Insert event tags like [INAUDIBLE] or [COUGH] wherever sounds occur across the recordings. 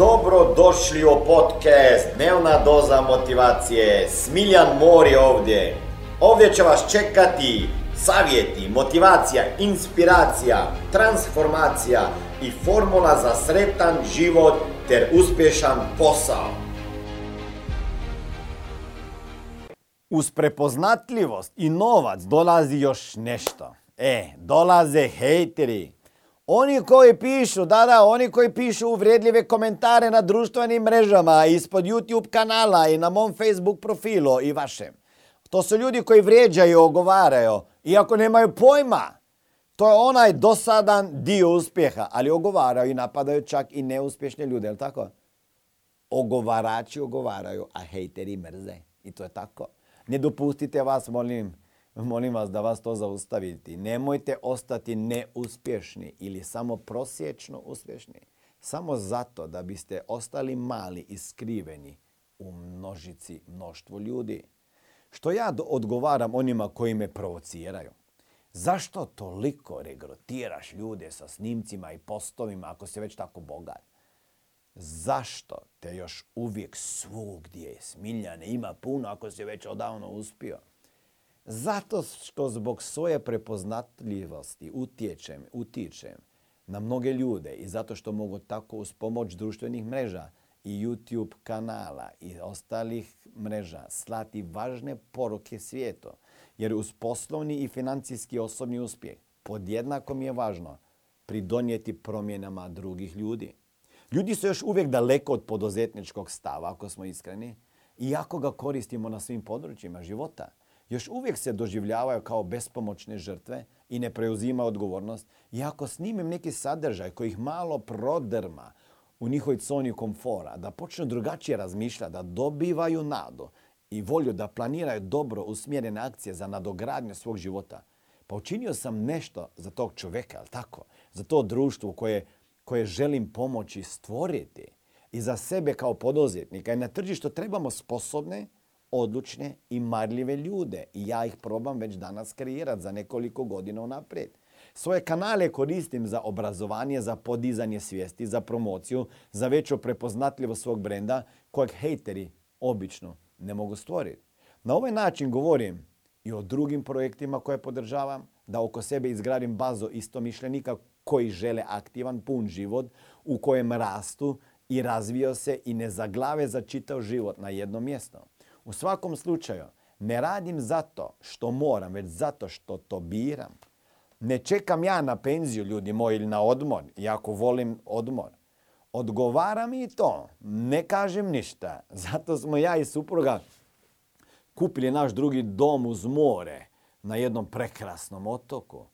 Dobro došli u podcast Dnevna doza motivacije. Smiljan Mor je ovdje. Ovdje će vas čekati savjeti, motivacija, inspiracija, transformacija i formula za sretan život ter uspješan posao. Uz prepoznatljivost i novac dolazi još nešto. E, dolaze hejteri. Oni koji pišu, da, da, oni koji pišu uvredljive komentare na društvenim mrežama, ispod YouTube kanala i na mom Facebook profilu i vašem. To su ljudi koji vrijeđaju ogovaraju, iako nemaju pojma. To je onaj dosadan dio uspjeha, ali ogovaraju i napadaju čak i neuspješne ljude, je li tako? Ogovarači ogovaraju, a hejteri mrze. I to je tako. Ne dopustite vas, molim, molim vas da vas to zaustaviti. Nemojte ostati neuspješni ili samo prosječno uspješni. Samo zato da biste ostali mali i skriveni u množici mnoštvu ljudi. Što ja odgovaram onima koji me provociraju. Zašto toliko regrotiraš ljude sa snimcima i postovima ako si već tako bogat? Zašto te još uvijek svugdje smiljane ima puno ako si već odavno uspio? Zato što zbog svoje prepoznatljivosti utječem, utičem na mnoge ljude i zato što mogu tako uz pomoć društvenih mreža i YouTube kanala i ostalih mreža slati važne poruke svijetu. Jer uz poslovni i financijski osobni uspjeh podjednako mi je važno pridonijeti promjenama drugih ljudi. Ljudi su još uvijek daleko od poduzetničkog stava, ako smo iskreni, iako ga koristimo na svim područjima života. Još uvijek se doživljavaju kao bespomoćne žrtve i ne preuzima odgovornost. I ako snimim neki sadržaj koji ih malo prodrma u njihovoj coni komfora, da počnu drugačije razmišljati, da dobivaju nadu i volju da planiraju dobro usmjerene akcije za nadogradnju svog života, pa učinio sam nešto za tog čovjeka, ali tako? Za to društvo koje koje želim pomoći stvoriti i za sebe kao poduzetnika. I na tržištu trebamo sposobne, odlučne i marljive ljude. I ja ih probam već danas kreirati za nekoliko godina unaprijed. Svoje kanale koristim za obrazovanje, za podizanje svijesti, za promociju, za veću prepoznatljivost svog brenda kojeg hejteri obično ne mogu stvoriti. Na ovaj način govorim i o drugim projektima koje podržavam, da oko sebe izgradim bazu istomišljenika koji žele aktivan, pun život u kojem rastu i razvio se i ne zaglave za čitav život na jedno mjesto. U svakom slučaju, ne radim zato što moram, već zato što to biram. Ne čekam ja na penziju, ljudi moji, ili na odmor, iako volim odmor. Odgovara mi to, ne kažem ništa. [LAUGHS] Zato smo ja i supruga kupili naš drugi dom uz more na jednom prekrasnom otoku.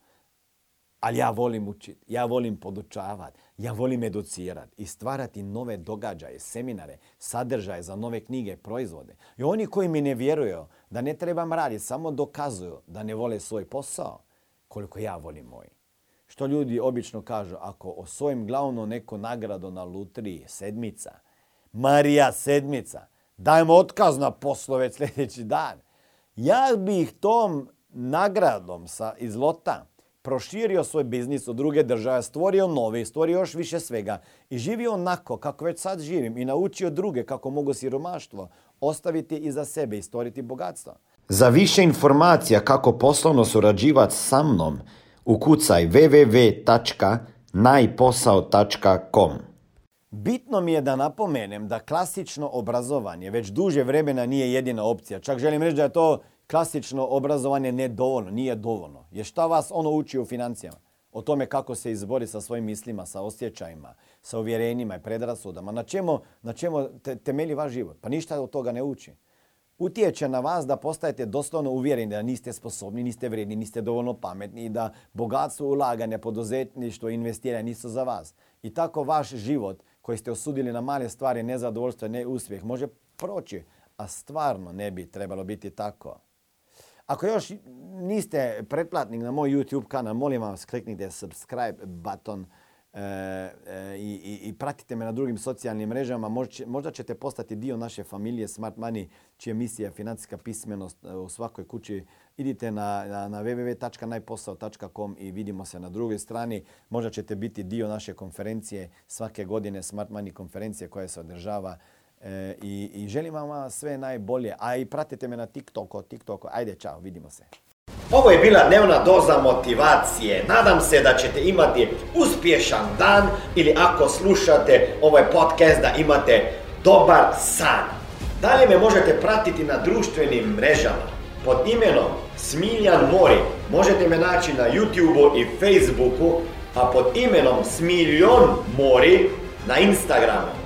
Ali ja volim učiti, ja volim podučavati, ja volim educirati i stvarati nove događaje, seminare, sadržaje za nove knjige, proizvode. I oni koji mi ne vjeruju da ne trebam raditi, samo dokazuju da ne vole svoj posao, koliko ja volim moj. Što ljudi obično kažu, ako osvojim glavno neko nagrado na lutriji, sedmica, Marija sedmica, dajem otkaz na poslove [LAUGHS] sljedeći dan. Ja bih tom nagradom sa, iz lota proširio svoj biznis u druge države, stvorio novi, stvorio još više svega i živio onako kako već sad živim i naučio druge kako mogu siromaštvo ostaviti iza sebe i stvoriti bogatstvo. Za više informacija kako poslovno surađivati sa mnom, ukucaj www.najposao.com. Bitno mi je da napomenem da klasično obrazovanje već duže vremena nije jedina opcija. Čak želim reći da je to klasično obrazovanje ne dovoljno, nije dovoljno. Je šta vas ono uči u financijama? O tome kako se izbori sa svojim mislima, sa osjećajima, sa uvjerenjima i predrasudama. Na čemu, na čemu te, temelji vaš život? Pa ništa od toga ne uči. Utječe na vas da postajete doslovno uvjereni da niste sposobni, niste vrijedni, niste dovoljno pametni i da bogatstvo, ulaganja, poduzetništvo, investiranje nisu za vas. I tako vaš život koji ste osudili na male stvari, nezadovoljstvo, neuspjeh, može proći. A stvarno ne bi trebalo biti tako. Ako još niste pretplatnik na moj YouTube kanal, molim vas kliknite subscribe button, e, e, i, i, pratite me na drugim socijalnim mrežama. Možda, ćete postati dio naše familije Smart Money, čija misija financijska pismenost e, u svakoj kući. Idite na, na, na www.najposao.com i vidimo se na drugoj strani. Možda ćete biti dio naše konferencije svake godine, Smart Money konferencije koja se održava i, i želim vam sve najbolje. A i pratite me na TikToku, TikToku. Ajde, čao, vidimo se. Ovo je bila dnevna doza motivacije. Nadam se da ćete imati uspješan dan ili ako slušate ovaj podcast da imate dobar san. Dalje me možete pratiti na društvenim mrežama pod imenom Smiljan Mori. Možete me naći na YouTubeu i Facebooku, a pod imenom Smiljon Mori na Instagramu.